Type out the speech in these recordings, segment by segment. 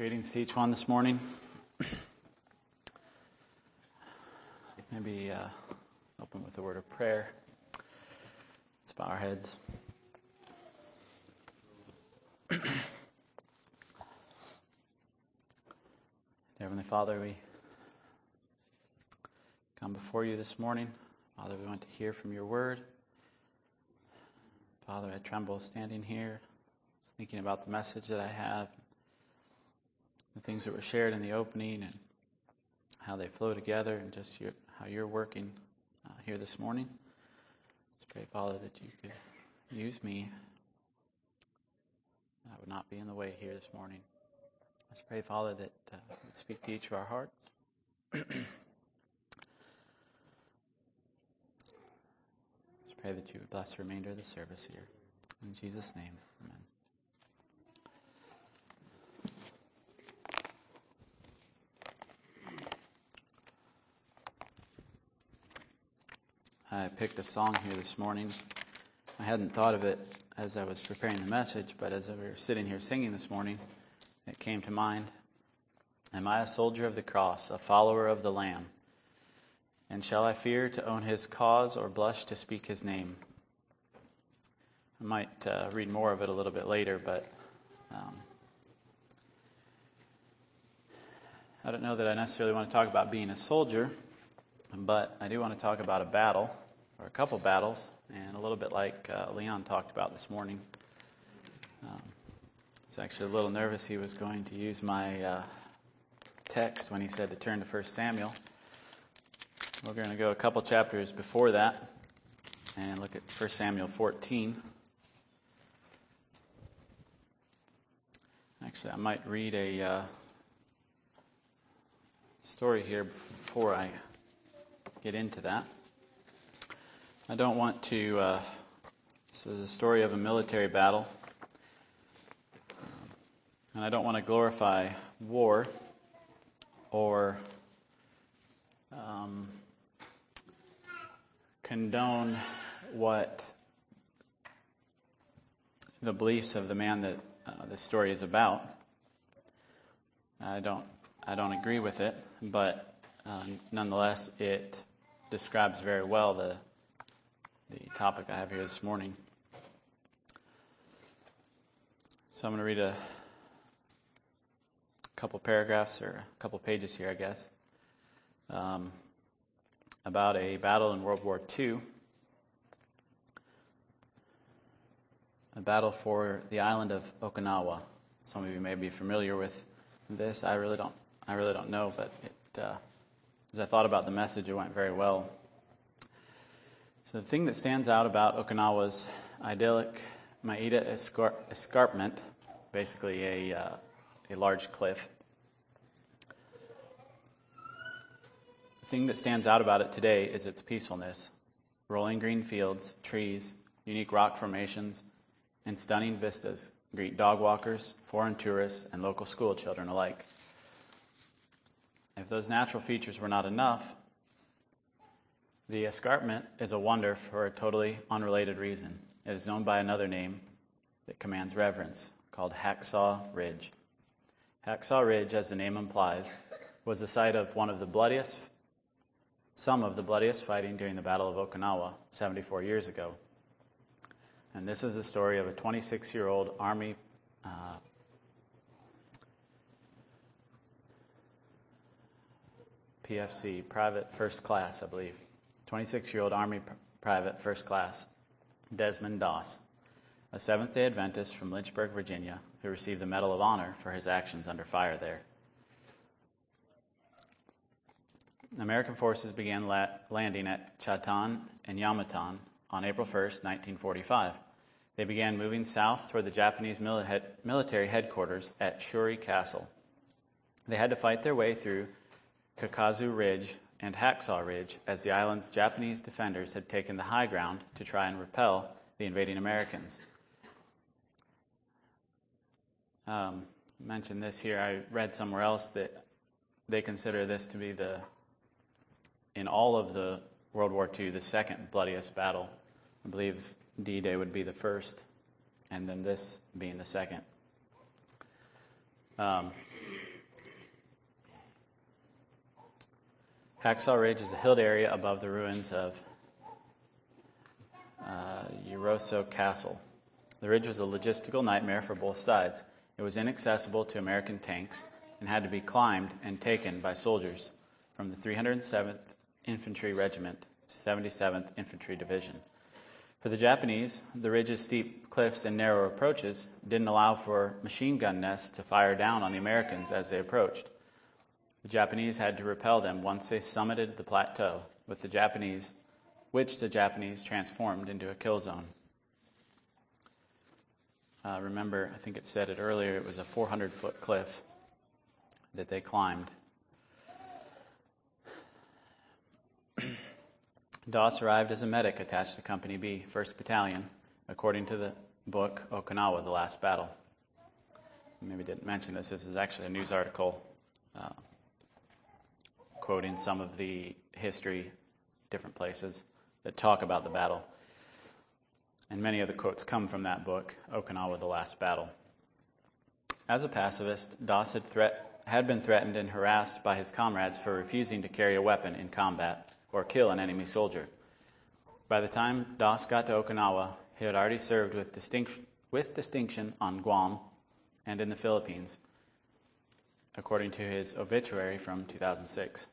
Greetings to each one this morning. Maybe uh, open with a word of prayer. Let's bow our heads. Heavenly Father, we come before you this morning. Father, we want to hear from your word. Father, I tremble standing here, thinking about the message that I have the things that were shared in the opening and how they flow together and just your, how you're working uh, here this morning. Let's pray, Father, that you could use me. I would not be in the way here this morning. Let's pray, Father, that uh, speak to each of our hearts. Let's pray that you would bless the remainder of the service here. In Jesus' name, I picked a song here this morning. I hadn't thought of it as I was preparing the message, but as we were sitting here singing this morning, it came to mind. Am I a soldier of the cross, a follower of the Lamb? And shall I fear to own his cause or blush to speak his name? I might uh, read more of it a little bit later, but um, I don't know that I necessarily want to talk about being a soldier. But I do want to talk about a battle, or a couple battles, and a little bit like uh, Leon talked about this morning. Um, I was actually a little nervous he was going to use my uh, text when he said to turn to 1 Samuel. We're going to go a couple chapters before that and look at 1 Samuel 14. Actually, I might read a uh, story here before I get into that. I don't want to. Uh, this is a story of a military battle. And I don't want to glorify war or um, condone what the beliefs of the man that uh, this story is about. I don't, I don't agree with it, but uh, nonetheless, it describes very well the, the topic I have here this morning. So I'm going to read a couple paragraphs or a couple pages here, I guess, um, about a battle in World War II. A battle for the island of Okinawa. Some of you may be familiar with this. I really don't. I really don't know, but it uh, as I thought about the message, it went very well. So, the thing that stands out about Okinawa's idyllic Maeda escarpment, basically a, uh, a large cliff, the thing that stands out about it today is its peacefulness. Rolling green fields, trees, unique rock formations, and stunning vistas greet dog walkers, foreign tourists, and local school children alike. If those natural features were not enough, the escarpment is a wonder for a totally unrelated reason. It is known by another name that commands reverence, called Hacksaw Ridge. Hacksaw Ridge, as the name implies, was the site of one of the bloodiest, some of the bloodiest fighting during the Battle of Okinawa 74 years ago. And this is the story of a 26 year old Army uh, PFC, Private First Class, I believe. 26 year old Army Private First Class, Desmond Doss, a Seventh day Adventist from Lynchburg, Virginia, who received the Medal of Honor for his actions under fire there. American forces began la- landing at Chatan and Yomitan on April 1, 1945. They began moving south toward the Japanese mili- military headquarters at Shuri Castle. They had to fight their way through Kakazu Ridge and Hacksaw Ridge as the island's Japanese defenders had taken the high ground to try and repel the invading Americans. Um, mentioned this here. I read somewhere else that they consider this to be the, in all of the World War II, the second bloodiest battle. I believe D Day would be the first, and then this being the second. Um, Hacksaw Ridge is a hilled area above the ruins of uh, Urasoe Castle. The ridge was a logistical nightmare for both sides. It was inaccessible to American tanks and had to be climbed and taken by soldiers from the 307th Infantry Regiment, 77th Infantry Division. For the Japanese, the ridge's steep cliffs and narrow approaches didn't allow for machine gun nests to fire down on the Americans as they approached. The Japanese had to repel them once they summited the plateau, with the Japanese, which the Japanese transformed into a kill zone. Uh, remember, I think it said it earlier, it was a 400 foot cliff that they climbed. Doss arrived as a medic attached to Company B, 1st Battalion, according to the book Okinawa, The Last Battle. Maybe didn't mention this. This is actually a news article uh, quoting some of the history, different places that talk about the battle. And many of the quotes come from that book, Okinawa, The Last Battle. As a pacifist, Doss had, threat, had been threatened and harassed by his comrades for refusing to carry a weapon in combat or kill an enemy soldier. By the time Doss got to Okinawa, he had already served with, distinct, with distinction on Guam and in the Philippines, according to his obituary from 2006.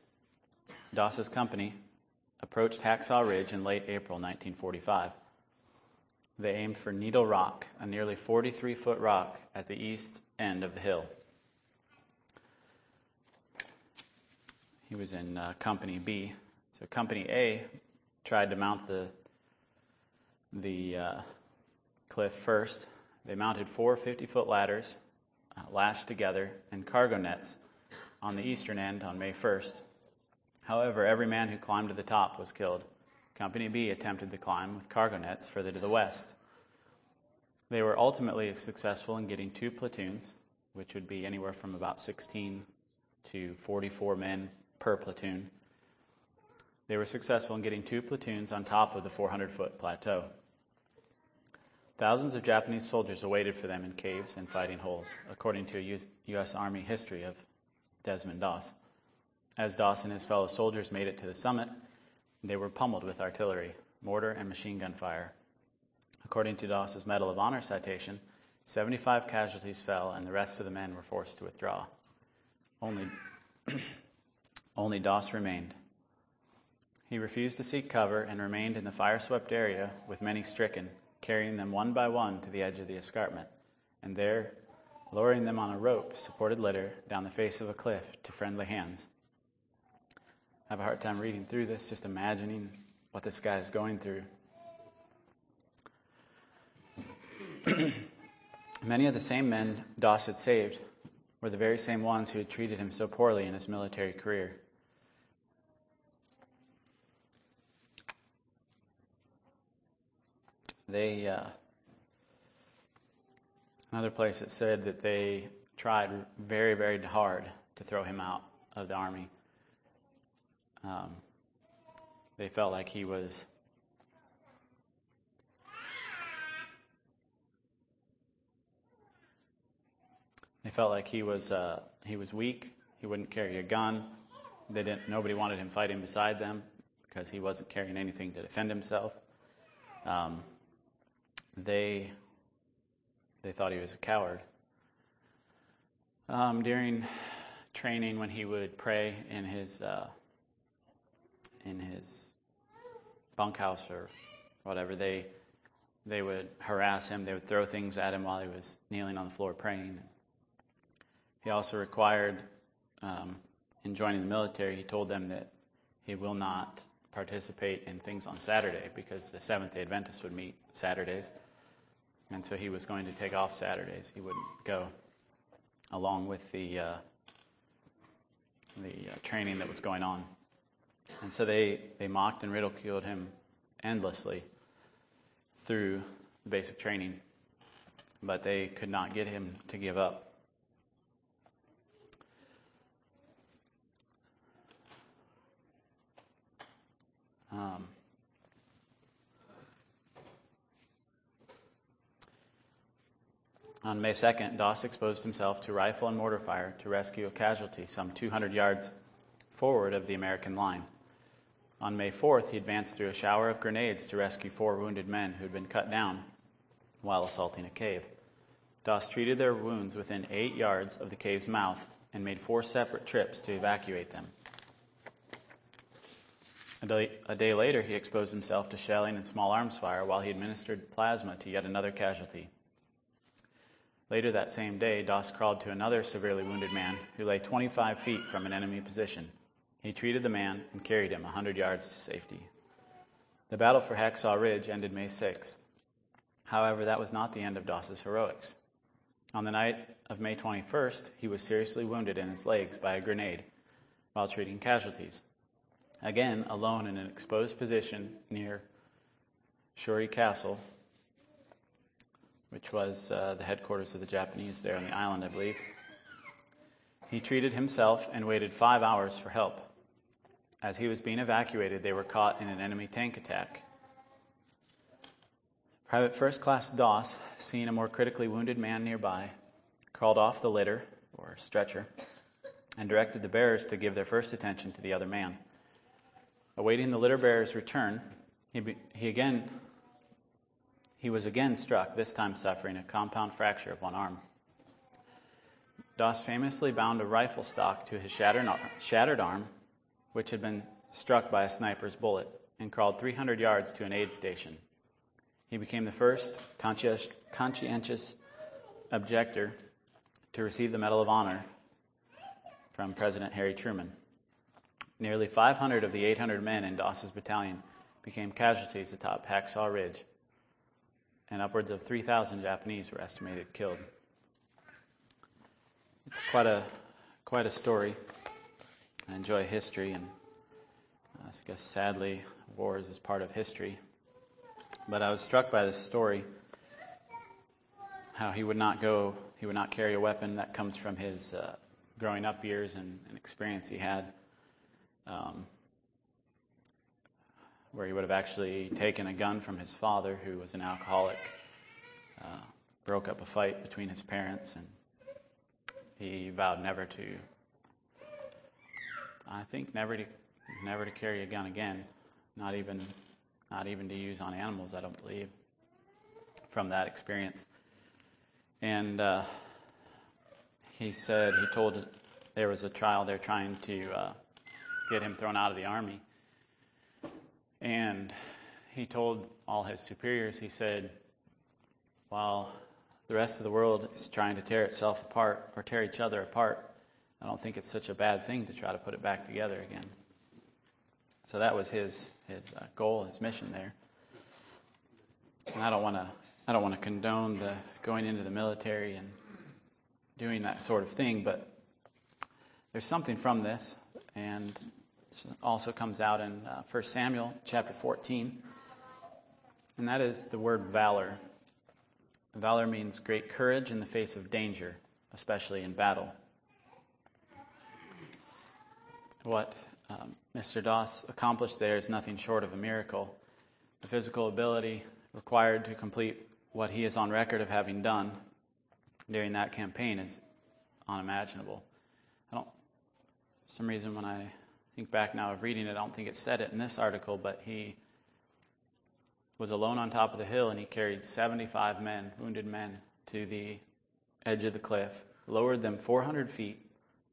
Doss's company approached Hacksaw Ridge in late April 1945. They aimed for Needle Rock, a nearly 43 foot rock at the east end of the hill. He was in uh, Company B. So Company A tried to mount the the uh, cliff first. They mounted four 50 foot ladders uh, lashed together and cargo nets on the eastern end on May 1st. However, every man who climbed to the top was killed. Company B attempted to climb with cargo nets further to the west. They were ultimately successful in getting two platoons, which would be anywhere from about 16 to 44 men per platoon, they were successful in getting two platoons on top of the 400 foot plateau. Thousands of Japanese soldiers awaited for them in caves and fighting holes, according to a U.S. Army history of Desmond Doss. As Doss and his fellow soldiers made it to the summit, they were pummeled with artillery, mortar, and machine gun fire. According to Doss's Medal of Honor citation, 75 casualties fell, and the rest of the men were forced to withdraw. Only, only Doss remained. He refused to seek cover and remained in the fire swept area with many stricken, carrying them one by one to the edge of the escarpment, and there, lowering them on a rope supported litter down the face of a cliff to friendly hands. Have a hard time reading through this, just imagining what this guy is going through. Many of the same men Doss had saved were the very same ones who had treated him so poorly in his military career. They, uh, another place it said that they tried very, very hard to throw him out of the army. Um, they felt like he was. They felt like he was uh, he was weak. He wouldn't carry a gun. They didn't. Nobody wanted him fighting beside them because he wasn't carrying anything to defend himself. Um, they they thought he was a coward. Um, during training, when he would pray in his uh, in his bunkhouse or whatever, they they would harass him. They would throw things at him while he was kneeling on the floor praying. He also required, um, in joining the military, he told them that he will not participate in things on Saturday because the Seventh day Adventists would meet Saturdays. And so he was going to take off Saturdays. He wouldn't go along with the, uh, the uh, training that was going on. And so they, they mocked and ridiculed him endlessly through the basic training, but they could not get him to give up. Um, On May 2nd, Doss exposed himself to rifle and mortar fire to rescue a casualty some 200 yards forward of the American line. On May 4th, he advanced through a shower of grenades to rescue four wounded men who had been cut down while assaulting a cave. Doss treated their wounds within eight yards of the cave's mouth and made four separate trips to evacuate them. A day, a day, later, he exposed himself to shelling and small arms fire while he administered plasma to yet another casualty. Later that same day, Doss crawled to another severely wounded man who lay 25 feet from an enemy position. He treated the man and carried him 100 yards to safety. The battle for Hacksaw Ridge ended May 6th. However, that was not the end of Doss's heroics. On the night of May 21st, he was seriously wounded in his legs by a grenade while treating casualties. Again, alone in an exposed position near Shuri Castle, which was uh, the headquarters of the Japanese there on the island, I believe. He treated himself and waited five hours for help. As he was being evacuated, they were caught in an enemy tank attack. Private First Class Doss, seeing a more critically wounded man nearby, crawled off the litter, or stretcher, and directed the bearers to give their first attention to the other man. Awaiting the litter bearer's return, he, be, he again he was again struck, this time suffering a compound fracture of one arm. Doss famously bound a rifle stock to his shattered, shattered arm, which had been struck by a sniper's bullet, and crawled 300 yards to an aid station. He became the first conscientious objector to receive the Medal of Honor from President Harry Truman. Nearly 500 of the 800 men in Doss's battalion became casualties atop Hacksaw Ridge, and upwards of 3,000 Japanese were estimated killed. It's quite a quite a story. I enjoy history, and I guess sadly, wars is part of history. But I was struck by this story how he would not go, he would not carry a weapon that comes from his uh, growing up years and, and, experience he had, um, where he would have actually taken a gun from his father, who was an alcoholic, uh, broke up a fight between his parents, and he vowed never to. I think never to, never to carry a gun again, not even not even to use on animals, I don't believe, from that experience. And uh, he said, he told there was a trial, they're trying to uh, get him thrown out of the army. And he told all his superiors, he said, while the rest of the world is trying to tear itself apart or tear each other apart, I don't think it's such a bad thing to try to put it back together again. So that was his his uh, goal, his mission there. And I don't want to I don't want to condone the going into the military and doing that sort of thing, but there's something from this, and also comes out in uh, 1 Samuel chapter 14, and that is the word valor. Valor means great courage in the face of danger, especially in battle. What um, Mr. Doss accomplished there is nothing short of a miracle. The physical ability required to complete what he is on record of having done during that campaign is unimaginable. I don't, for some reason, when I think back now of reading it, I don't think it said it in this article, but he was alone on top of the hill and he carried 75 men, wounded men, to the edge of the cliff, lowered them 400 feet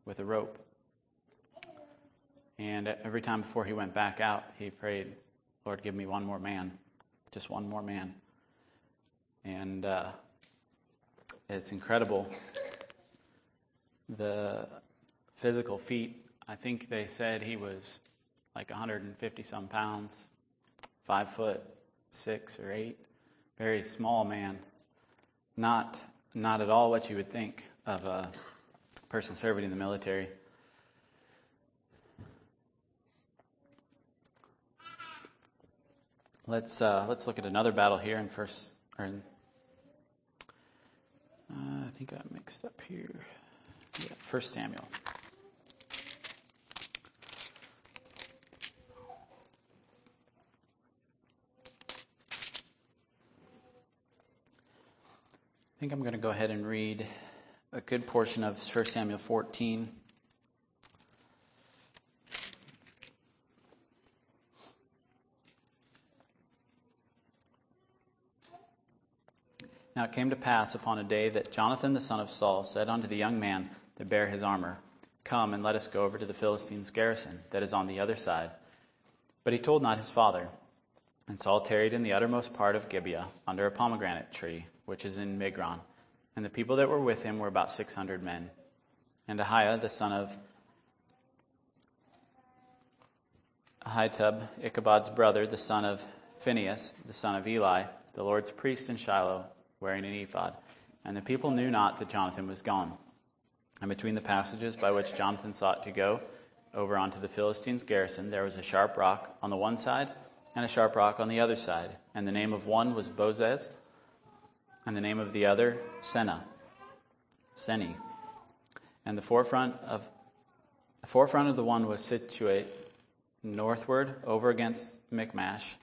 with a rope, and every time before he went back out, he prayed, Lord, give me one more man, just one more man. And uh, it's incredible. The physical feat, I think they said he was like 150 some pounds, five foot six or eight, very small man. Not, not at all what you would think of a person serving in the military. Let's uh, let's look at another battle here in first. Or in, uh, I think I mixed up here. Yeah, First Samuel. I think I'm going to go ahead and read a good portion of 1 Samuel 14. Now it came to pass upon a day that Jonathan the son of Saul said unto the young man that bare his armor, Come and let us go over to the Philistines' garrison that is on the other side. But he told not his father. And Saul tarried in the uttermost part of Gibeah under a pomegranate tree, which is in Migron. And the people that were with him were about six hundred men. And Ahiah the son of Ahitub, Ichabod's brother, the son of Phinehas, the son of Eli, the Lord's priest in Shiloh, wearing an ephod. And the people knew not that Jonathan was gone. And between the passages by which Jonathan sought to go over onto the Philistines' garrison, there was a sharp rock on the one side and a sharp rock on the other side. And the name of one was Bozez, and the name of the other, Seneh. Seni. And the forefront of the forefront of the one was situate northward over against Michmash,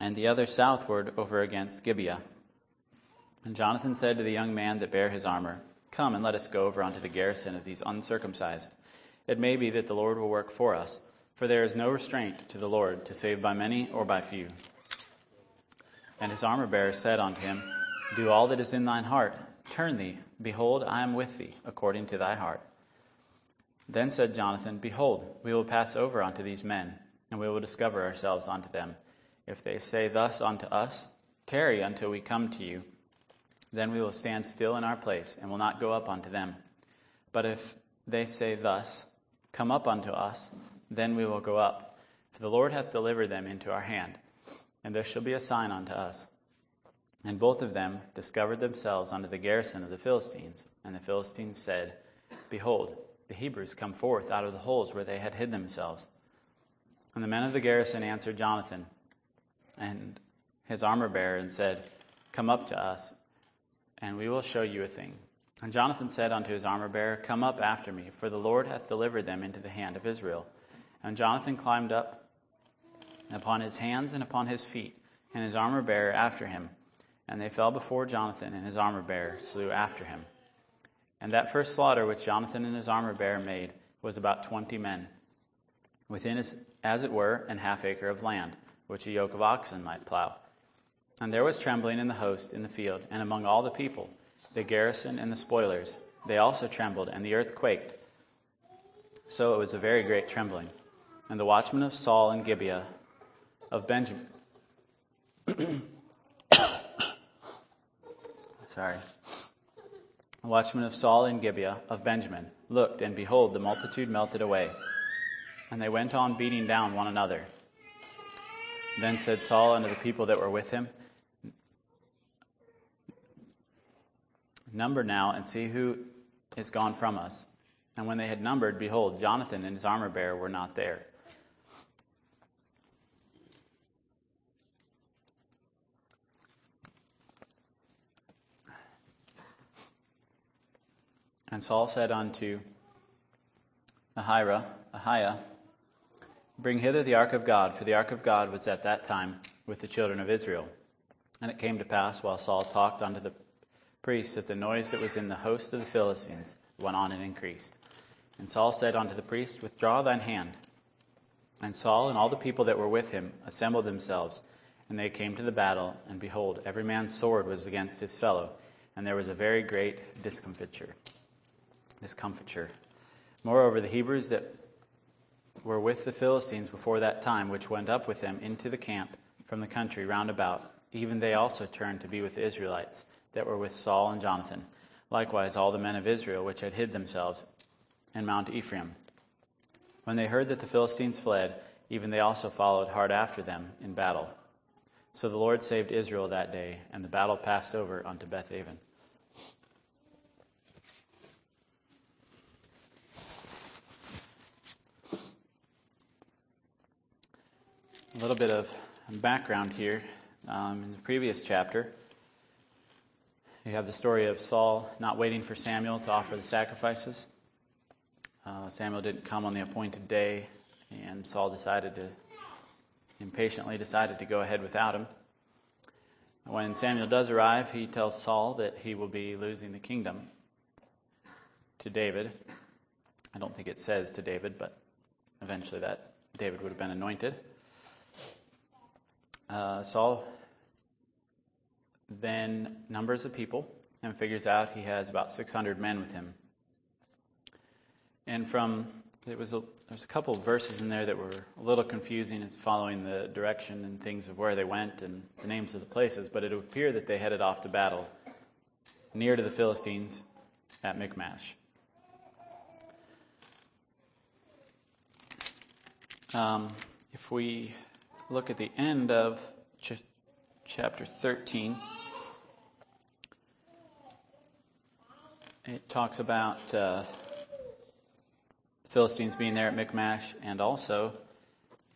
and the other southward over against Gibeah. And Jonathan said to the young man that bare his armor, Come and let us go over unto the garrison of these uncircumcised. It may be that the Lord will work for us, for there is no restraint to the Lord to save by many or by few. And his armor bearer said unto him, Do all that is in thine heart. Turn thee. Behold, I am with thee, according to thy heart. Then said Jonathan, Behold, we will pass over unto these men, and we will discover ourselves unto them. If they say thus unto us, Tarry until we come to you, then we will stand still in our place, and will not go up unto them. But if they say thus, Come up unto us, then we will go up. For the Lord hath delivered them into our hand, and there shall be a sign unto us. And both of them discovered themselves unto the garrison of the Philistines. And the Philistines said, Behold, the Hebrews come forth out of the holes where they had hid themselves. And the men of the garrison answered Jonathan, and his armor bearer and said, Come up to us, and we will show you a thing. And Jonathan said unto his armor bearer, Come up after me, for the Lord hath delivered them into the hand of Israel. And Jonathan climbed up upon his hands and upon his feet, and his armor bearer after him. And they fell before Jonathan, and his armor bearer slew after him. And that first slaughter which Jonathan and his armor bearer made was about twenty men, within, his, as it were, an half acre of land which a yoke of oxen might plow. And there was trembling in the host in the field, and among all the people, the garrison and the spoilers. They also trembled, and the earth quaked. So it was a very great trembling. And the watchmen of Saul and Gibeah of Benjamin. Sorry. The watchmen of Saul and Gibeah of Benjamin looked, and behold, the multitude melted away. And they went on beating down one another. Then said Saul unto the people that were with him, Number now and see who is gone from us. And when they had numbered, behold, Jonathan and his armor bearer were not there. And Saul said unto Ahira, Ahiah, Bring hither the ark of God, for the ark of God was at that time with the children of Israel. And it came to pass, while Saul talked unto the priests, that the noise that was in the host of the Philistines went on and increased. And Saul said unto the priest, Withdraw thine hand. And Saul and all the people that were with him assembled themselves, and they came to the battle, and behold, every man's sword was against his fellow, and there was a very great discomfiture. Discomfiture. Moreover, the Hebrews that were with the Philistines before that time, which went up with them into the camp from the country round about. Even they also turned to be with the Israelites that were with Saul and Jonathan. Likewise, all the men of Israel which had hid themselves in Mount Ephraim. When they heard that the Philistines fled, even they also followed hard after them in battle. So the Lord saved Israel that day, and the battle passed over unto Beth Bethaven. A little bit of background here. Um, in the previous chapter, you have the story of Saul not waiting for Samuel to offer the sacrifices. Uh, Samuel didn't come on the appointed day, and Saul decided to, impatiently decided to go ahead without him. When Samuel does arrive, he tells Saul that he will be losing the kingdom to David. I don't think it says to David, but eventually that David would have been anointed uh, Saul then numbers the people and figures out he has about 600 men with him. And from it was a, there's a couple of verses in there that were a little confusing as following the direction and things of where they went and the names of the places, but it would appear that they headed off to battle near to the Philistines at Michmash. Um, if we look at the end of ch- chapter 13, it talks about uh, the Philistines being there at Michmash, and also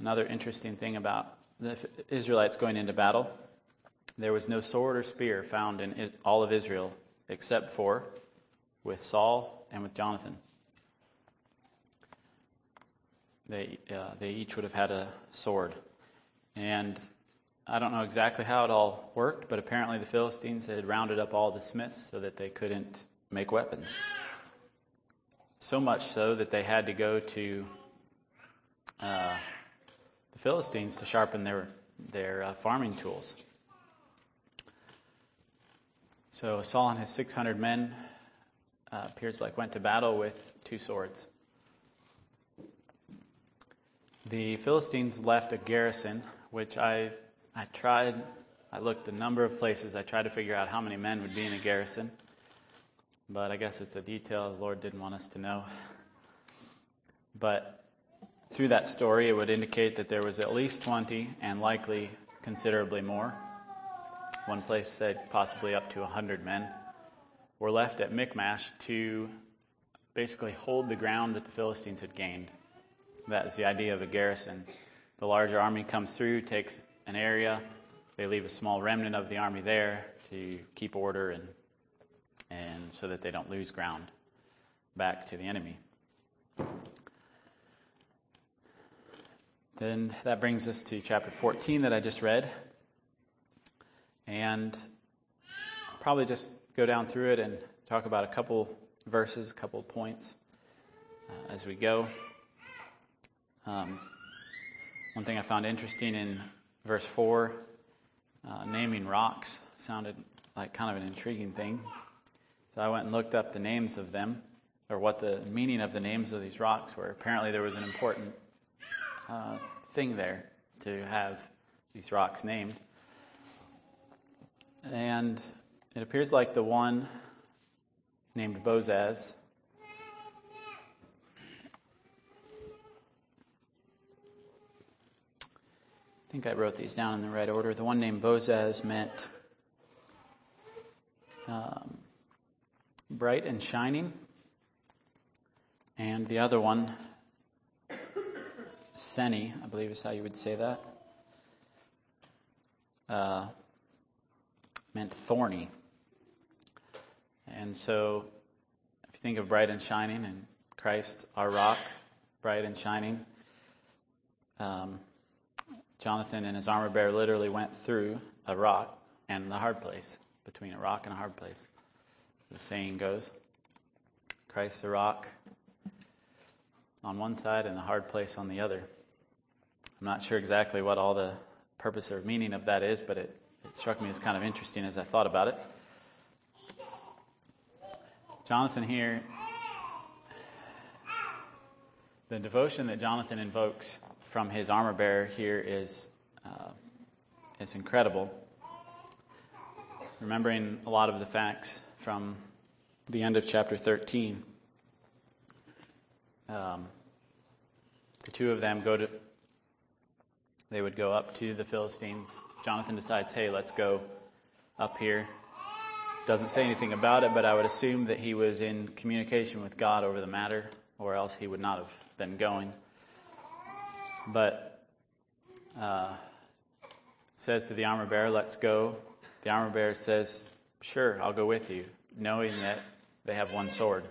another interesting thing about the Israelites going into battle. There was no sword or spear found in all of Israel except for with Saul and with Jonathan. They, uh, they each would have had a sword. And I don't know exactly how it all worked, but apparently the Philistines had rounded up all the smiths so that they couldn't make weapons. So much so that they had to go to uh, the Philistines to sharpen their, their uh, farming tools. So Saul and his 600 men uh, appears like went to battle with two swords. The Philistines left a garrison, which I, I tried, I looked a number of places. I tried to figure out how many men would be in a garrison but I guess it's a detail the Lord didn't want us to know. But through that story, it would indicate that there was at least 20 and likely considerably more. One place said possibly up to 100 men were left at Michmash to basically hold the ground that the Philistines had gained. That is the idea of a garrison. The larger army comes through, takes an area, they leave a small remnant of the army there to keep order and and so that they don't lose ground back to the enemy. Then that brings us to chapter 14 that I just read. And probably just go down through it and talk about a couple verses, a couple points uh, as we go. Um, one thing I found interesting in verse 4, uh, naming rocks sounded like kind of an intriguing thing. So I went and looked up the names of them, or what the meaning of the names of these rocks were. Apparently, there was an important uh, thing there to have these rocks named. And it appears like the one named Bozez. I think I wrote these down in the right order. The one named Bozez meant um, bright and shining. And the other one, Seni, I believe is how you would say that, uh, meant thorny. And so, if you think of bright and shining and Christ, our rock, bright and shining, um, Jonathan and his armor bearer literally went through a rock and the hard place, between a rock and a hard place the saying goes. Christ the rock on one side and the hard place on the other. I'm not sure exactly what all the purpose or meaning of that is, but it, it struck me as kind of interesting as I thought about it. Jonathan here, the devotion that Jonathan invokes from his armor bearer here is, uh, is incredible. Remembering a lot of the facts from the end of chapter 13. Um, the two of them go to, they would go up to the Philistines. Jonathan decides, hey, let's go up here. Doesn't say anything about it, but I would assume that he was in communication with God over the matter, or else he would not have been going. But uh, says to the armor bearer, let's go. The armor bearer says, Sure, I'll go with you, knowing that they have one sword.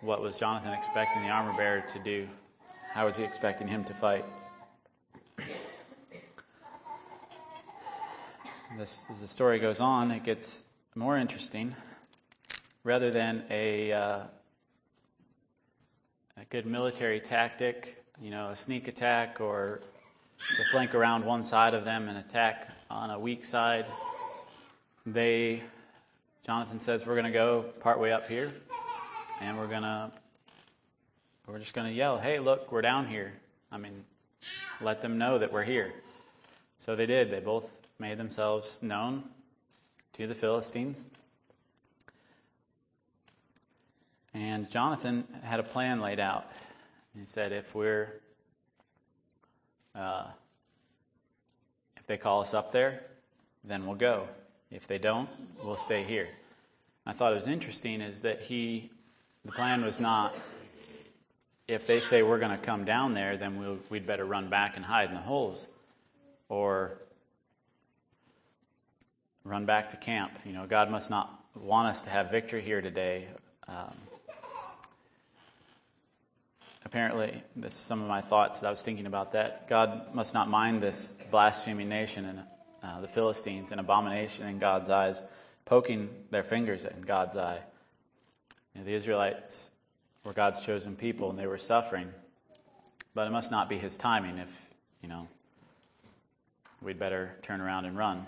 What was Jonathan expecting the armor bearer to do? How was he expecting him to fight? This, as the story goes on, it gets more interesting. Rather than a, uh, a good military tactic, you know, a sneak attack or to flank around one side of them and attack on a weak side. They, Jonathan says, we're going to go partway up here, and we're going to, we're just going to yell, hey, look, we're down here. I mean, let them know that we're here. So they did. They both made themselves known to the Philistines. And Jonathan had a plan laid out. He said, if we're, uh, if they call us up there, then we'll go. If they don't, we'll stay here. I thought it was interesting is that he, the plan was not, if they say we're going to come down there, then we'll, we'd better run back and hide in the holes. Or run back to camp. You know, God must not want us to have victory here today. Um, apparently, this is some of my thoughts. That I was thinking about that. God must not mind this blaspheming nation and uh, the Philistines, an abomination in God's eyes, poking their fingers in God's eye. You know, the Israelites were God's chosen people, and they were suffering. But it must not be His timing. If you know, we'd better turn around and run.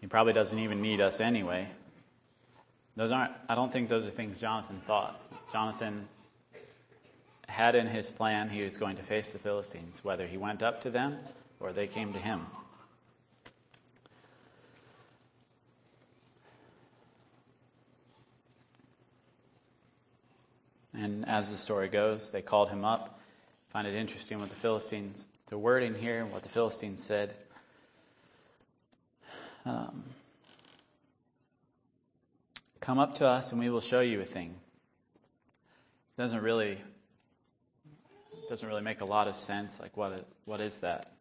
He probably doesn't even need us anyway. Those aren't, I don't think those are things Jonathan thought. Jonathan had in his plan he was going to face the Philistines, whether he went up to them or they came to him. And as the story goes, they called him up. Find it interesting what the Philistines, the wording here, what the Philistines said. Um, come up to us and we will show you a thing. It Doesn't really doesn't really make a lot of sense. Like what what is that?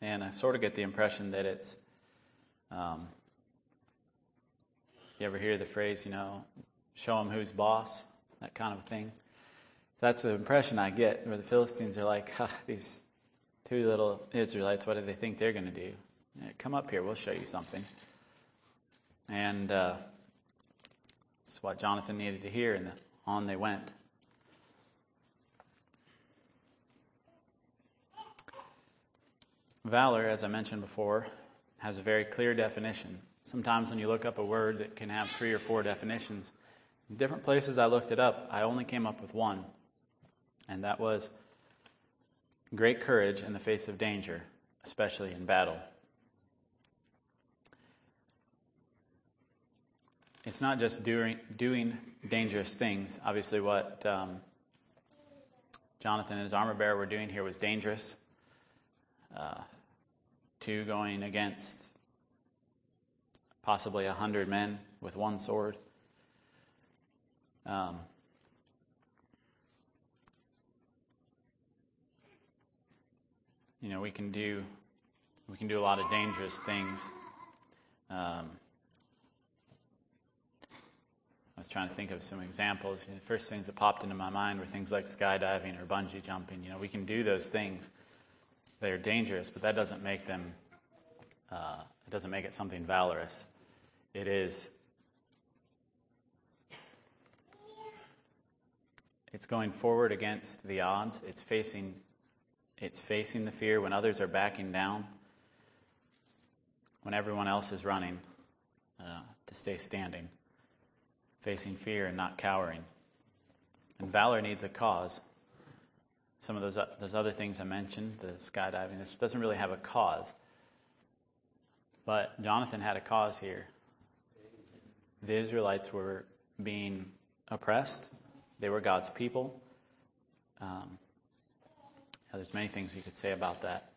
And I sort of get the impression that it's. Um, you ever hear the phrase, you know, show them who's boss, that kind of a thing. So that's the impression I get, where the Philistines are like, these two little Israelites, what do they think they're going to do? Yeah, come up here, we'll show you something. And uh, that's what Jonathan needed to hear, and on they went. Valor, as I mentioned before, has a very clear definition. Sometimes when you look up a word that can have three or four definitions, in different places I looked it up, I only came up with one, and that was great courage in the face of danger, especially in battle. it's not just doing, doing dangerous things. Obviously, what um, Jonathan and his armor bearer were doing here was dangerous. Uh, two going against possibly a hundred men with one sword. Um, you know, we can do we can do a lot of dangerous things. Um, I was trying to think of some examples. The first things that popped into my mind were things like skydiving or bungee jumping. You know, we can do those things. They're dangerous, but that doesn't make them. Uh, it doesn't make it something valorous. It is. It's going forward against the odds. It's facing. It's facing the fear when others are backing down. When everyone else is running uh, to stay standing facing fear and not cowering. And valor needs a cause. Some of those, those other things I mentioned, the skydiving, this doesn't really have a cause. But Jonathan had a cause here. The Israelites were being oppressed, they were God's people. Um, there's many things you could say about that.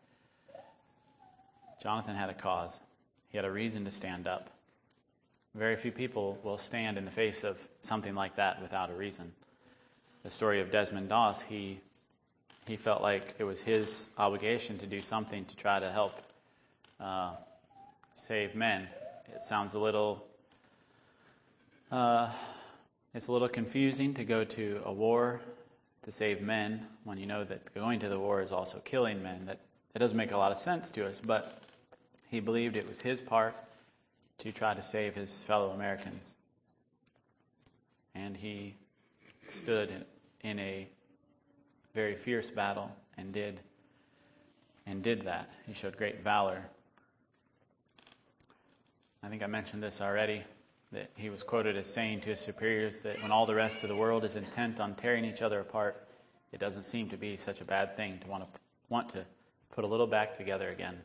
Jonathan had a cause, he had a reason to stand up. Very few people will stand in the face of something like that without a reason. The story of Desmond Doss, he, he felt like it was his obligation to do something to try to help uh, save men. It sounds a little, uh, it's a little confusing to go to a war to save men when you know that going to the war is also killing men. That, that doesn't make a lot of sense to us, but he believed it was his part to try to save his fellow Americans. And he stood in, in a very fierce battle and did and did that. He showed great valor. I think I mentioned this already that he was quoted as saying to his superiors that when all the rest of the world is intent on tearing each other apart, it doesn't seem to be such a bad thing to want to want to put a little back together again.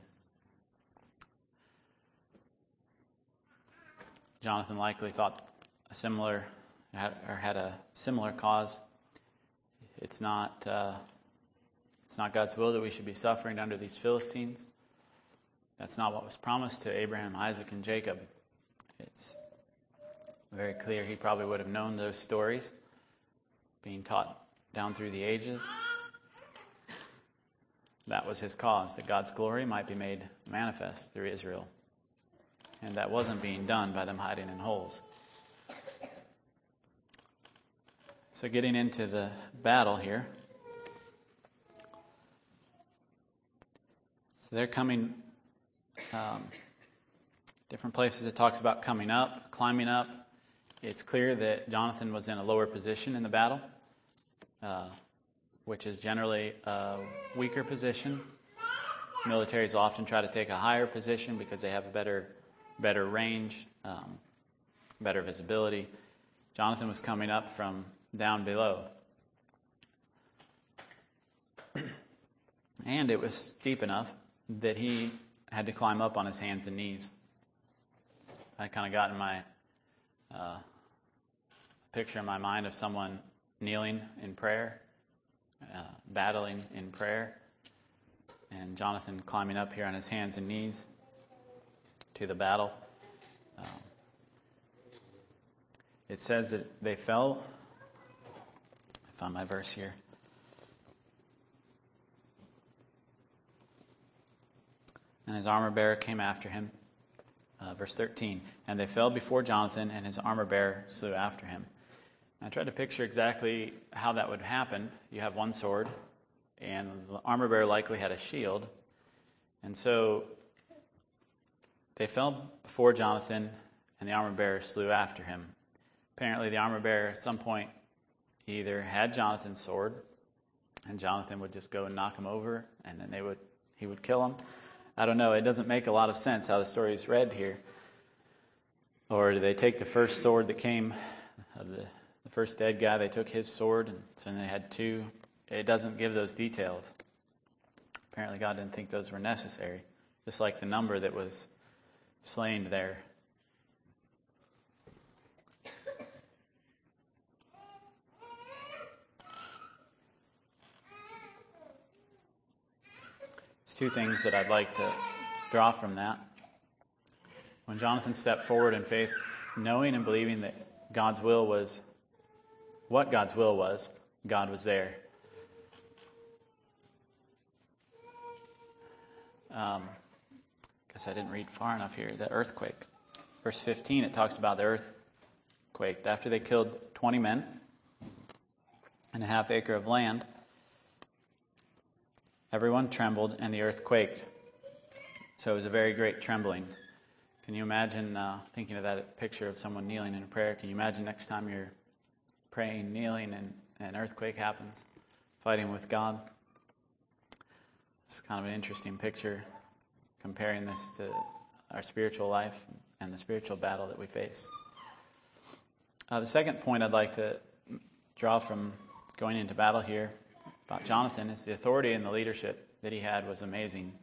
Jonathan likely thought a similar or had a similar cause. It's not uh, it's not God's will that we should be suffering under these Philistines. That's not what was promised to Abraham, Isaac, and Jacob. It's very clear he probably would have known those stories, being taught down through the ages. That was his cause, that God's glory might be made manifest through Israel. And that wasn't being done by them hiding in holes. So, getting into the battle here. So, they're coming, um, different places it talks about coming up, climbing up. It's clear that Jonathan was in a lower position in the battle, uh, which is generally a weaker position. Militaries often try to take a higher position because they have a better, better range, um, better visibility. Jonathan was coming up from down below. and it was steep enough that he had to climb up on his hands and knees. I kind of got in my uh, picture in my mind of someone kneeling in prayer, uh, battling in prayer, and Jonathan climbing up here on his hands and knees to the battle. Um, it says that they fell found my verse here. And his armor bearer came after him. Uh, verse 13. And they fell before Jonathan, and his armor bearer slew after him. I tried to picture exactly how that would happen. You have one sword, and the armor bearer likely had a shield. And so they fell before Jonathan, and the armor bearer slew after him. Apparently, the armor bearer at some point he either had Jonathan's sword, and Jonathan would just go and knock him over, and then they would he would kill him. I don't know. It doesn't make a lot of sense how the story is read here. Or do they take the first sword that came, uh, the, the first dead guy, they took his sword, and so they had two? It doesn't give those details. Apparently, God didn't think those were necessary, just like the number that was slain there two things that I'd like to draw from that. When Jonathan stepped forward in faith, knowing and believing that God's will was what God's will was, God was there. Um, guess I didn't read far enough here. The earthquake. Verse 15, it talks about the earthquake. After they killed 20 men and a half acre of land, Everyone trembled, and the earth quaked. So it was a very great trembling. Can you imagine uh, thinking of that picture of someone kneeling in prayer? Can you imagine next time you're praying, kneeling, and an earthquake happens, fighting with God? It's kind of an interesting picture comparing this to our spiritual life and the spiritual battle that we face. Uh, the second point I'd like to draw from going into battle here about Jonathan is the authority and the leadership that he had was amazing.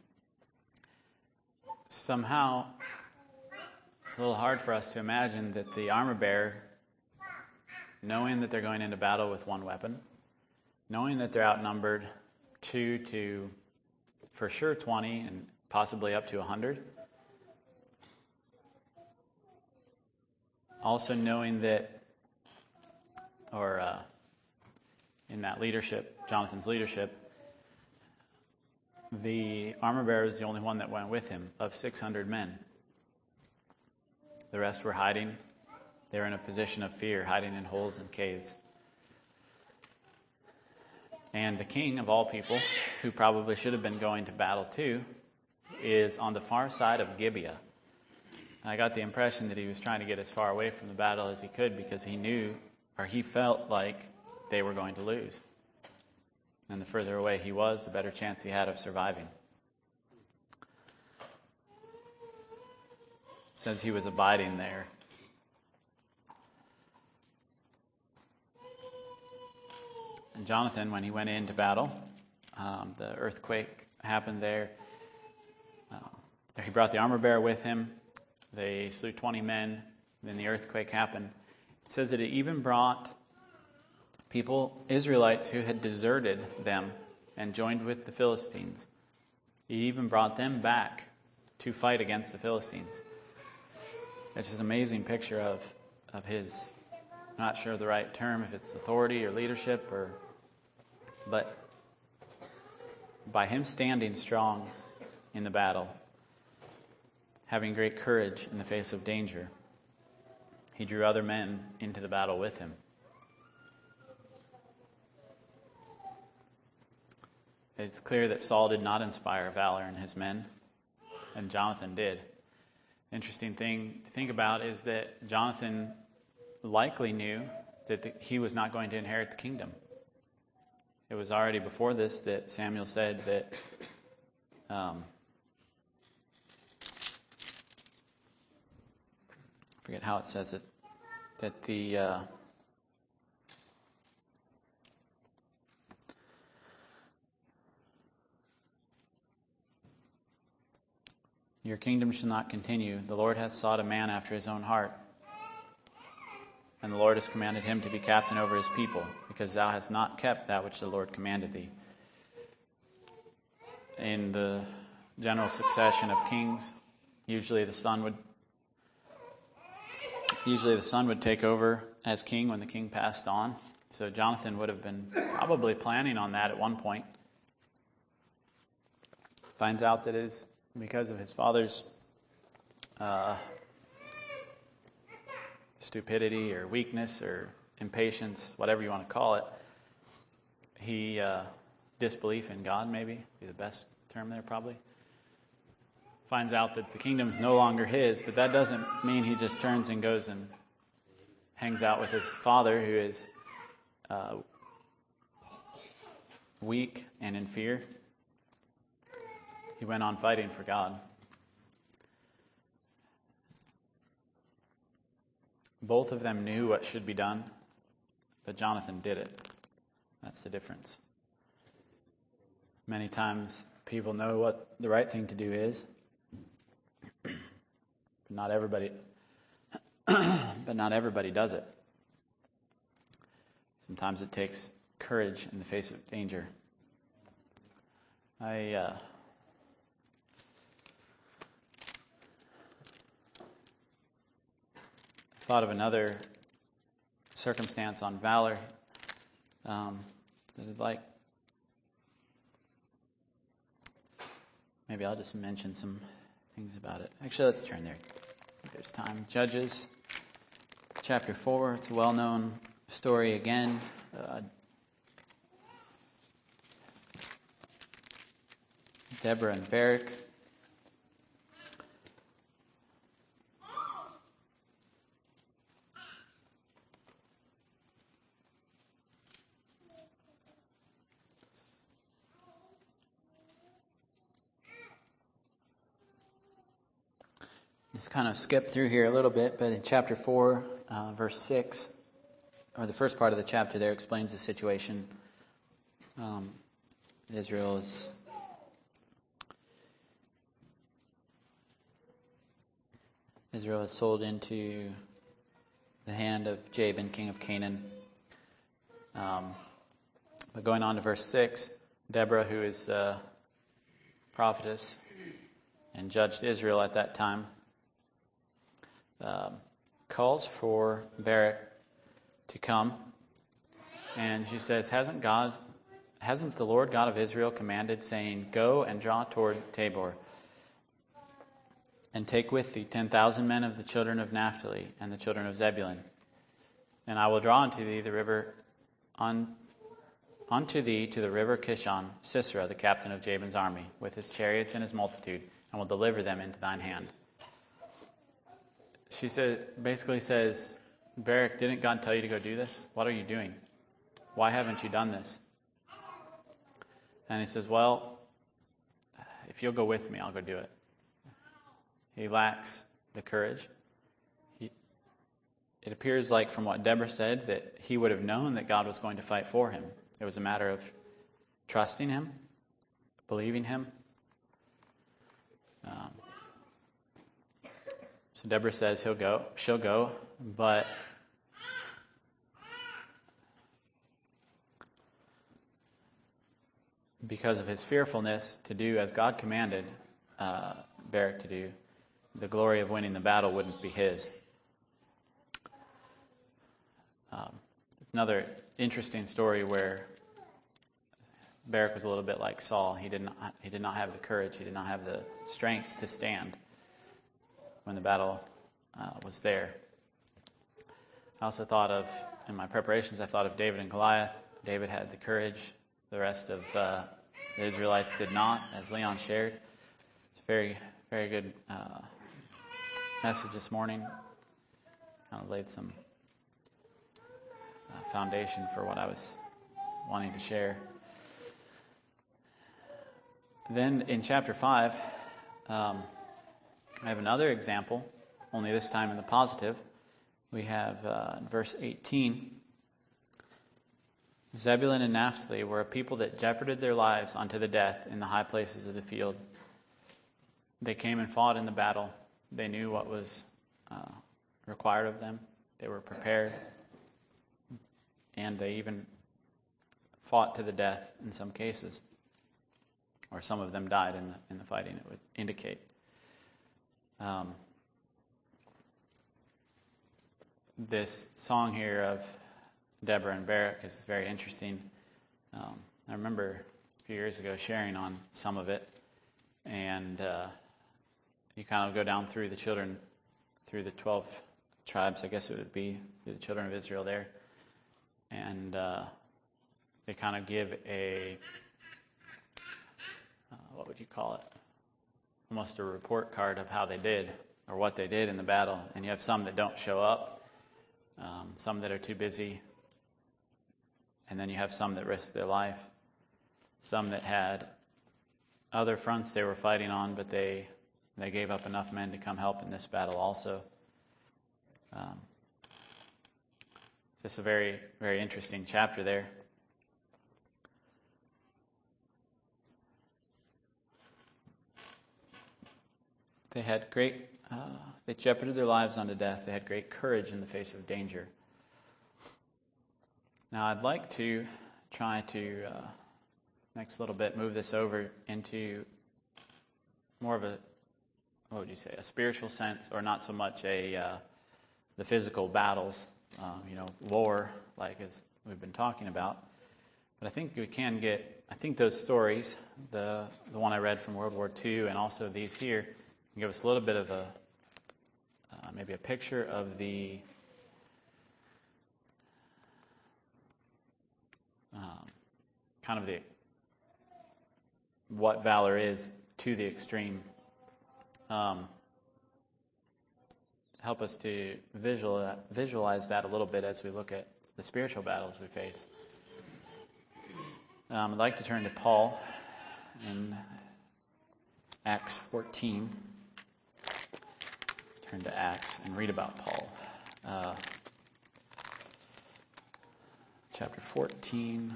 Somehow, it's a little hard for us to imagine that the armor bearer, knowing that they're going into battle with one weapon, knowing that they're outnumbered two to for sure 20 and possibly up to 100, also knowing that, or uh, in that leadership, Jonathan's leadership, the armor bearer was the only one that went with him of 600 men. The rest were hiding. They were in a position of fear, hiding in holes and caves. And the king of all people, who probably should have been going to battle too, is on the far side of Gibeah. And I got the impression that he was trying to get as far away from the battle as he could because he knew or he felt like they were going to lose. And the further away he was, the better chance he had of surviving. It says he was abiding there. And Jonathan, when he went into battle, um, the earthquake happened there. Uh, he brought the armor bearer with him. They slew 20 men. Then the earthquake happened. It says that it even brought people, Israelites, who had deserted them and joined with the Philistines. He even brought them back to fight against the Philistines. It's just an amazing picture of, of his, I'm not sure the right term, if it's authority or leadership, or, but by him standing strong in the battle, having great courage in the face of danger, he drew other men into the battle with him. It's clear that Saul did not inspire valor in his men, and Jonathan did. Interesting thing to think about is that Jonathan likely knew that the, he was not going to inherit the kingdom. It was already before this that Samuel said that um, I forget how it says it that the uh, Your kingdom shall not continue. The Lord hath sought a man after his own heart. And the Lord has commanded him to be captain over his people, because thou hast not kept that which the Lord commanded thee. In the general succession of kings, usually the son would usually the son would take over as king when the king passed on. So Jonathan would have been probably planning on that at one point. Finds out that his because of his father's uh, stupidity or weakness or impatience, whatever you want to call it, he uh, disbelief in God, maybe be the best term there, probably. Finds out that the kingdom is no longer his, but that doesn't mean he just turns and goes and hangs out with his father, who is uh, weak and in fear. He went on fighting for God. Both of them knew what should be done, but Jonathan did it. That's the difference. Many times people know what the right thing to do is, but not everybody but not everybody does it. Sometimes it takes courage in the face of danger. I uh, thought of another circumstance on valor um, that I'd like. Maybe I'll just mention some things about it. Actually, let's turn there. There's time. Judges, chapter 4. It's a well known story again. Uh, Deborah and Barak Just kind of skip through here a little bit, but in chapter 4, uh, verse 6, or the first part of the chapter there explains the situation. Um, Israel is. Israel is sold into the hand of Jabin, king of Canaan. Um, but going on to verse 6, Deborah, who is a prophetess and judged Israel at that time, um, calls for Barak to come, and she says, "Hasn't God, hasn't the Lord God of Israel commanded, saying, Go and draw toward Tabor, and take with thee ten thousand men of the children of Naphtali and the children of Zebulun, and I will draw unto thee the river on." Unto thee to the river Kishon, Sisera, the captain of Jabin's army, with his chariots and his multitude, and will deliver them into thine hand she said, basically says, Barak, didn't God tell you to go do this? What are you doing? Why haven't you done this? And he says, Well, if you'll go with me, I'll go do it. He lacks the courage. He, it appears like, from what Deborah said, that he would have known that God was going to fight for him. It was a matter of trusting him, believing him. Um, Deborah says he'll go, she'll go, but because of his fearfulness to do as God commanded uh, Barak to do, the glory of winning the battle wouldn't be his. Um, it's another interesting story where Barak was a little bit like Saul. He did not, he did not have the courage, he did not have the strength to stand when the battle uh, was there. I also thought of, in my preparations, I thought of David and Goliath. David had the courage, the rest of uh, the Israelites did not, as Leon shared. It's a very, very good uh, message this morning. Kind of laid some uh, foundation for what I was wanting to share. Then in chapter 5, um, I have another example, only this time in the positive. We have uh, verse 18. Zebulun and Naphtali were a people that jeoparded their lives unto the death in the high places of the field. They came and fought in the battle. They knew what was uh, required of them. They were prepared. And they even fought to the death in some cases or some of them died in the, in the fighting, it would indicate. Um, this song here of Deborah and Barak is very interesting. Um, I remember a few years ago sharing on some of it, and uh, you kind of go down through the children, through the 12 tribes, I guess it would be, the children of Israel there, and uh, they kind of give a uh, what would you call it? Almost a report card of how they did or what they did in the battle. And you have some that don't show up, um, some that are too busy, and then you have some that risk their life, some that had other fronts they were fighting on, but they they gave up enough men to come help in this battle also. Um, just a very very interesting chapter there. They had great, uh, they jeoparded their lives unto death. They had great courage in the face of danger. Now, I'd like to try to, uh, next little bit, move this over into more of a, what would you say, a spiritual sense, or not so much a, uh, the physical battles, um, you know, war, like as we've been talking about. But I think we can get, I think those stories, the, the one I read from World War II and also these here, give us a little bit of a uh, maybe a picture of the um, kind of the what valor is to the extreme. Um, help us to visual, visualize that a little bit as we look at the spiritual battles we face. Um, I'd like to turn to Paul in Acts 14 turn to Acts and read about Paul. Uh, chapter 14.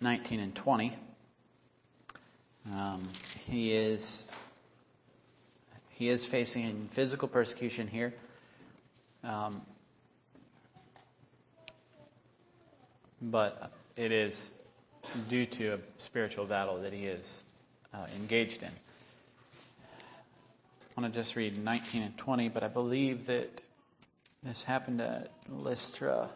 Nineteen and twenty. Um, he is he is facing physical persecution here. Um, but it is due to a spiritual battle that he is uh, engaged in. I want to just read 19 and 20, but I believe that this happened at Lystra.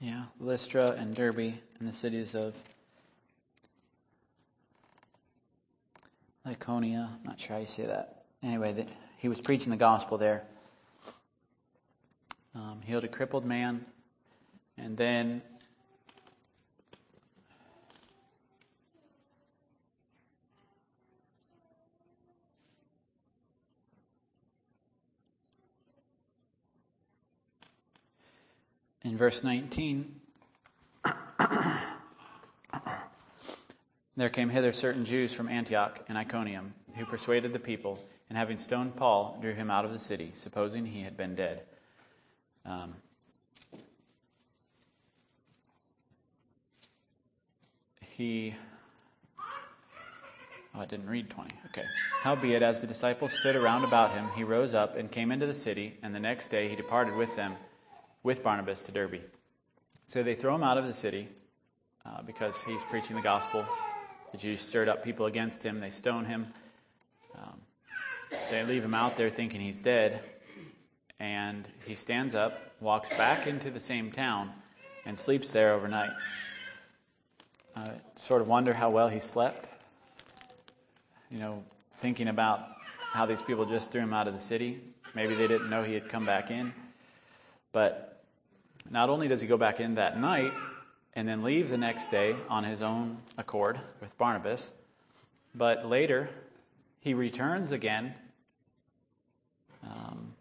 Yeah, Lystra and Derbe and the cities of Lycaonia. I'm not sure how you say that. Anyway, the, he was preaching the gospel there um, healed a crippled man, and then In verse 19, there came hither certain Jews from Antioch and Iconium, who persuaded the people, and having stoned Paul, drew him out of the city, supposing he had been dead. Um, he. Oh, I didn't read 20. Okay. Howbeit, as the disciples stood around about him, he rose up and came into the city, and the next day he departed with them, with Barnabas, to Derbe. So they throw him out of the city uh, because he's preaching the gospel. The Jews stirred up people against him, they stone him. Um, they leave him out there thinking he's dead, and he stands up, walks back into the same town, and sleeps there overnight. I sort of wonder how well he slept. You know, thinking about how these people just threw him out of the city. Maybe they didn't know he had come back in. But not only does he go back in that night and then leave the next day on his own accord with Barnabas, but later he returns again. Um,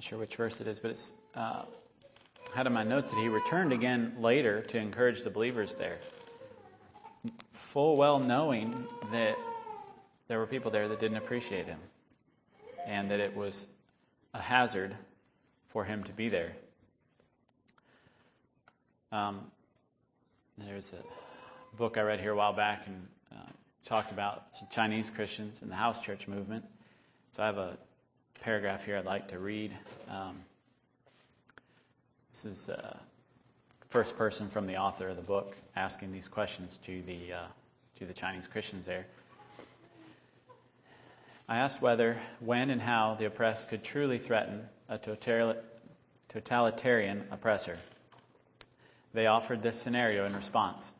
not sure which verse it is, but it's uh, had in my notes that he returned again later to encourage the believers there, full well knowing that there were people there that didn't appreciate him and that it was a hazard for him to be there. Um, there's a book I read here a while back and uh, talked about Chinese Christians and the house church movement. So I have a paragraph here I'd like to read. Um, this is uh, first person from the author of the book asking these questions to the uh, to the Chinese Christians there. I asked whether, when, and how the oppressed could truly threaten a totalitarian oppressor. They offered this scenario in response.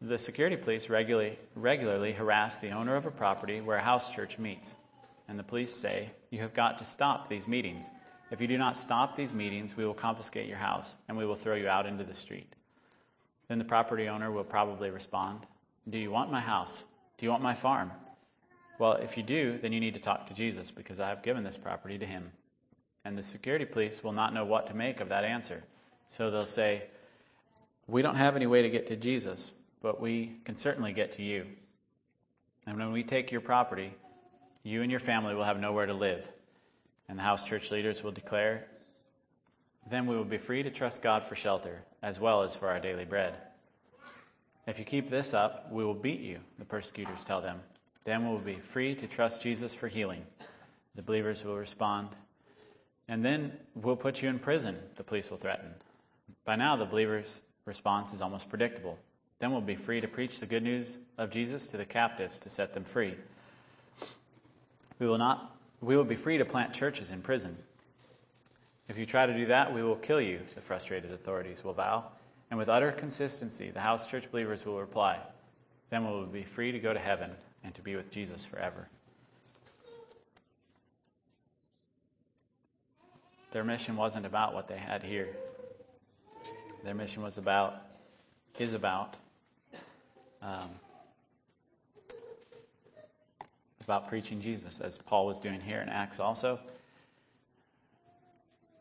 The security police regularly, regularly harass the owner of a property where a house church meets. And the police say, You have got to stop these meetings. If you do not stop these meetings, we will confiscate your house and we will throw you out into the street. Then the property owner will probably respond, Do you want my house? Do you want my farm? Well, if you do, then you need to talk to Jesus because I have given this property to him. And the security police will not know what to make of that answer. So they'll say, We don't have any way to get to Jesus, but we can certainly get to you. And when we take your property, you and your family will have nowhere to live. And the house church leaders will declare, Then we will be free to trust God for shelter, as well as for our daily bread. If you keep this up, we will beat you, the persecutors tell them. Then we'll be free to trust Jesus for healing. The believers will respond. And then we'll put you in prison, the police will threaten. By now, the believer's response is almost predictable. Then we'll be free to preach the good news of Jesus to the captives to set them free. We will not we will be free to plant churches in prison. If you try to do that, we will kill you, the frustrated authorities will vow. And with utter consistency, the house church believers will reply. Then we will be free to go to heaven and to be with Jesus forever. Their mission wasn't about what they had here. Their mission was about, is about, um, about preaching Jesus, as Paul was doing here in Acts also.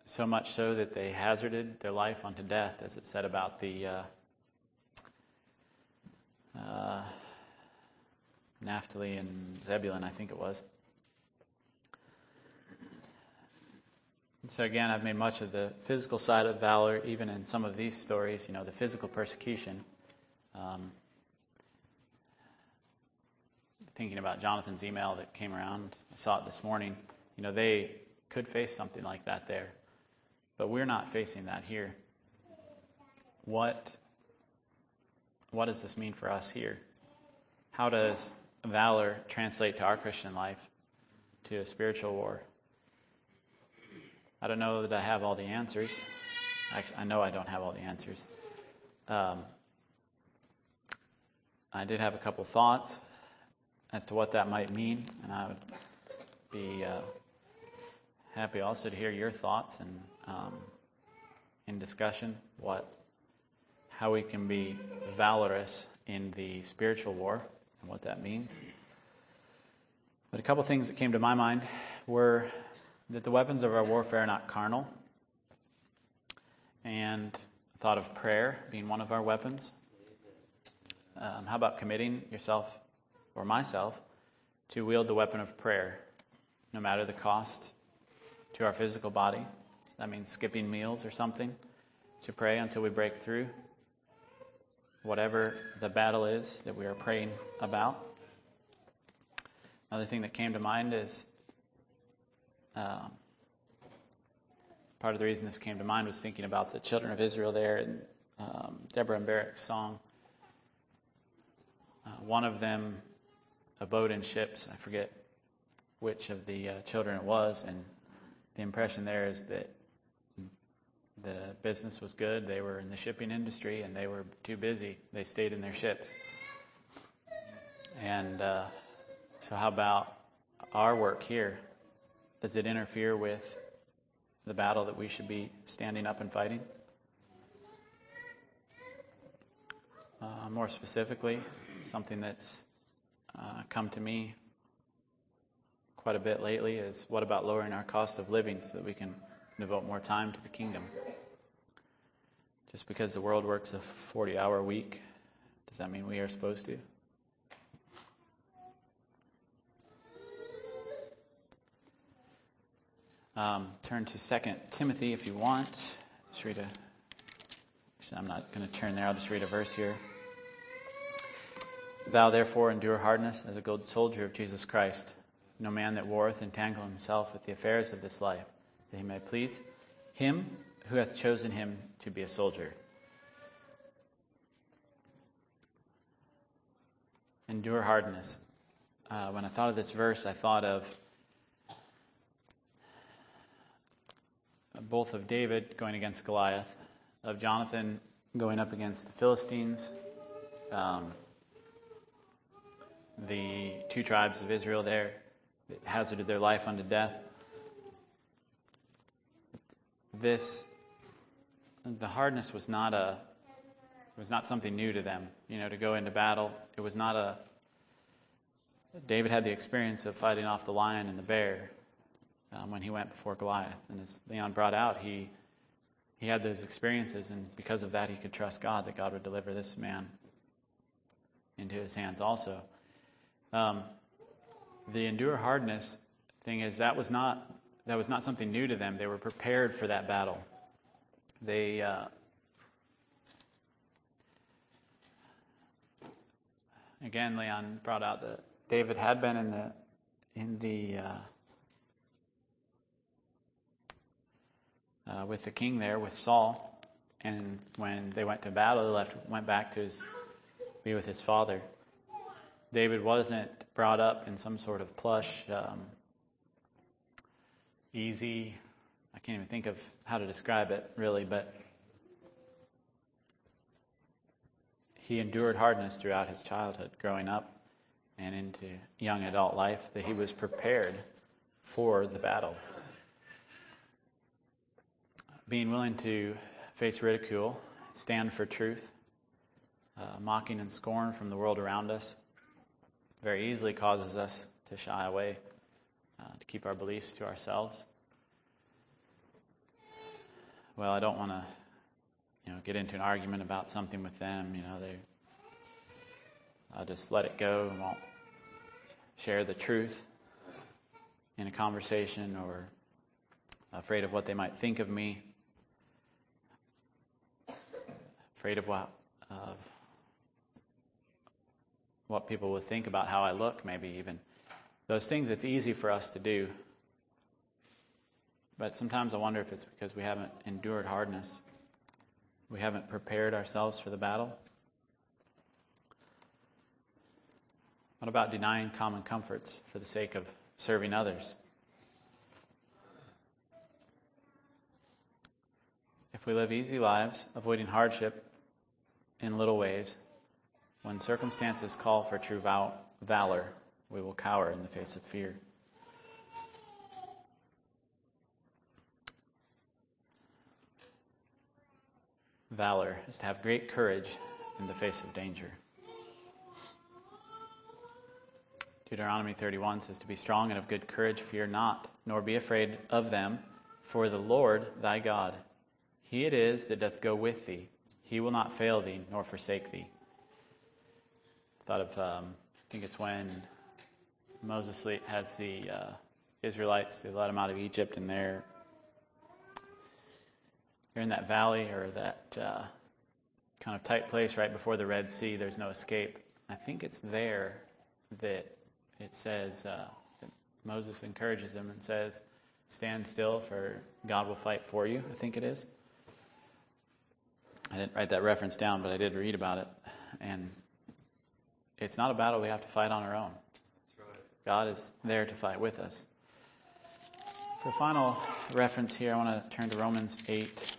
So much so that they hazarded their life unto death, as it said about the uh, uh, Naphtali and Zebulun, I think it was. And so again, I've made much of the physical side of valor, even in some of these stories, you know, the physical persecution. Um, thinking about Jonathan's email that came around, I saw it this morning. You know, they could face something like that there, but we're not facing that here. What, what does this mean for us here? How does valor translate to our Christian life, to a spiritual war? I don't know that I have all the answers. Actually, I know I don't have all the answers. Um, I did have a couple thoughts as to what that might mean, and I would be uh, happy also to hear your thoughts and um, in discussion what how we can be valorous in the spiritual war and what that means. But a couple things that came to my mind were that the weapons of our warfare are not carnal, and thought of prayer being one of our weapons. Um, how about committing yourself or myself to wield the weapon of prayer, no matter the cost to our physical body? That means skipping meals or something to pray until we break through whatever the battle is that we are praying about. Another thing that came to mind is um, part of the reason this came to mind was thinking about the children of Israel there and um, Deborah and Barak's song. Uh, one of them abode in ships. I forget which of the uh, children it was, and the impression there is that the business was good. They were in the shipping industry, and they were too busy. They stayed in their ships. And uh, so, how about our work here? Does it interfere with the battle that we should be standing up and fighting? Uh, more specifically, something that's uh, come to me quite a bit lately is what about lowering our cost of living so that we can devote more time to the kingdom? Just because the world works a 40 hour week, does that mean we are supposed to? Um, turn to Second Timothy if you want. Just read a. Actually, I'm not going to turn there. I'll just read a verse here. Thou therefore endure hardness as a good soldier of Jesus Christ. No man that warreth entangle himself with the affairs of this life, that he may please him who hath chosen him to be a soldier. Endure hardness. Uh, when I thought of this verse, I thought of both of David going against Goliath, of Jonathan going up against the Philistines, um, the two tribes of Israel there that hazarded their life unto death. This, the hardness was not a, was not something new to them. You know, to go into battle, it was not a. David had the experience of fighting off the lion and the bear um, when he went before Goliath. And as Leon brought out, he, he had those experiences, and because of that, he could trust God that God would deliver this man into his hands also. Um, the endure hardness thing is that was not that was not something new to them. They were prepared for that battle. They uh, again, Leon brought out that David had been in the in the uh, uh, with the king there, with Saul. And when they went to battle, he left, went back to his, be with his father. David wasn't brought up in some sort of plush, um, easy, I can't even think of how to describe it really, but he endured hardness throughout his childhood, growing up and into young adult life, that he was prepared for the battle. Being willing to face ridicule, stand for truth, uh, mocking and scorn from the world around us very easily causes us to shy away, uh, to keep our beliefs to ourselves. Well, I don't want to, you know, get into an argument about something with them. You know, they, I'll just let it go and won't share the truth in a conversation or afraid of what they might think of me afraid of what uh, what people would think about how I look, maybe even those things. It's easy for us to do, but sometimes I wonder if it's because we haven't endured hardness, we haven't prepared ourselves for the battle. What about denying common comforts for the sake of serving others? If we live easy lives, avoiding hardship, in little ways. When circumstances call for true val- valor, we will cower in the face of fear. Valor is to have great courage in the face of danger. Deuteronomy 31 says to be strong and of good courage, fear not, nor be afraid of them, for the Lord thy God, he it is that doth go with thee. He will not fail thee, nor forsake thee. Thought of, um, I think it's when Moses has the uh, Israelites, they let them out of Egypt, and they're, they're in that valley or that uh, kind of tight place right before the Red Sea. There's no escape. I think it's there that it says, uh, that Moses encourages them and says, Stand still, for God will fight for you, I think it is. I didn't write that reference down, but I did read about it. And it's not a battle we have to fight on our own. God is there to fight with us. For final reference here, I want to turn to Romans 8.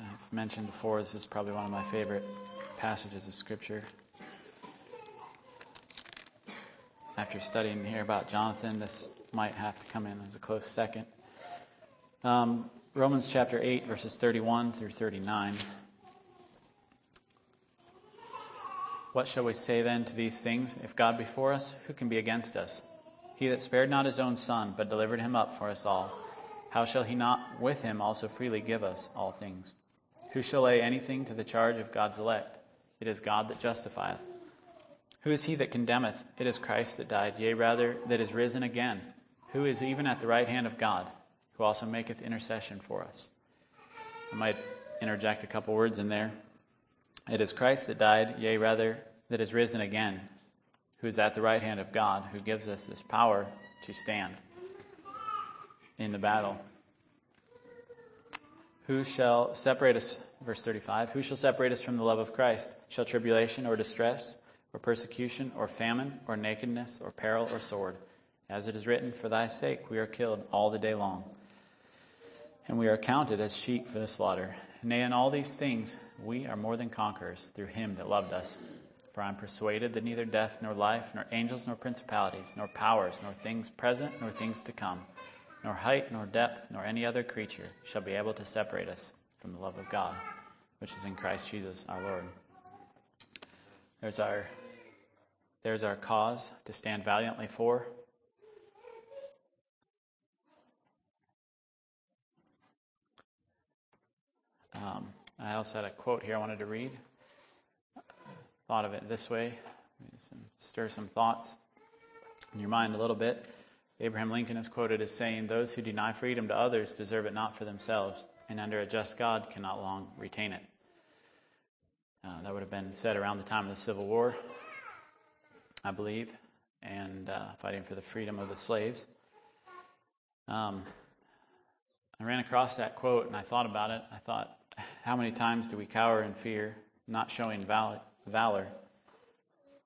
I've mentioned before, this is probably one of my favorite passages of Scripture. After studying here about Jonathan, this might have to come in as a close second. Um, Romans chapter 8, verses 31 through 39. What shall we say then to these things? If God be for us, who can be against us? He that spared not his own son, but delivered him up for us all, how shall he not with him also freely give us all things? Who shall lay anything to the charge of God's elect? It is God that justifieth. Who is he that condemneth? It is Christ that died, yea, rather, that is risen again, who is even at the right hand of God, who also maketh intercession for us. I might interject a couple words in there. It is Christ that died, yea, rather, that is risen again, who is at the right hand of God, who gives us this power to stand in the battle. Who shall separate us, verse 35, who shall separate us from the love of Christ? Shall tribulation or distress? or persecution, or famine, or nakedness, or peril, or sword. As it is written, For thy sake we are killed all the day long, and we are counted as sheep for the slaughter. Nay, in all these things we are more than conquerors through him that loved us. For I am persuaded that neither death, nor life, nor angels, nor principalities, nor powers, nor things present, nor things to come, nor height, nor depth, nor any other creature shall be able to separate us from the love of God, which is in Christ Jesus our Lord. There's our, there's our cause to stand valiantly for. Um, I also had a quote here I wanted to read. Thought of it this way, some, stir some thoughts in your mind a little bit. Abraham Lincoln is quoted as saying, Those who deny freedom to others deserve it not for themselves, and under a just God cannot long retain it. Uh, that would have been said around the time of the Civil War, I believe, and uh, fighting for the freedom of the slaves. Um, I ran across that quote and I thought about it. I thought, how many times do we cower in fear, not showing val- valor?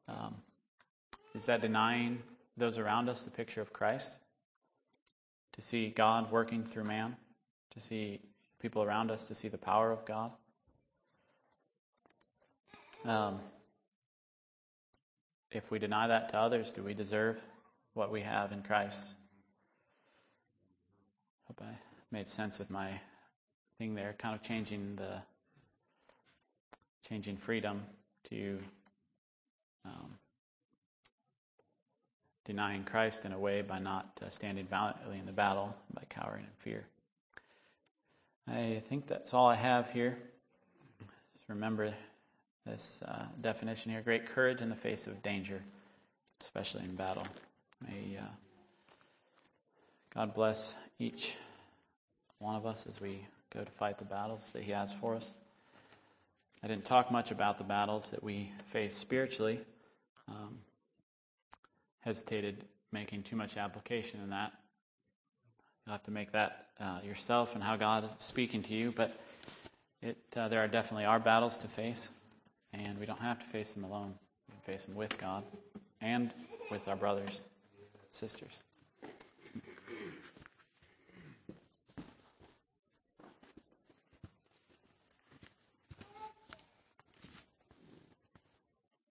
Um, is that denying those around us the picture of Christ? To see God working through man? To see people around us to see the power of God? Um, if we deny that to others, do we deserve what we have in Christ? Hope I made sense with my thing there, kind of changing the changing freedom to um, denying Christ in a way by not uh, standing valiantly in the battle, by cowering in fear. I think that's all I have here. Just remember this uh, definition here great courage in the face of danger, especially in battle. May uh, God bless each one of us as we go to fight the battles that He has for us. I didn't talk much about the battles that we face spiritually. Um, hesitated making too much application in that. You'll have to make that uh, yourself and how God is speaking to you. But it, uh, there are definitely our battles to face. And we don't have to face them alone. We can face them with God and with our brothers, sisters.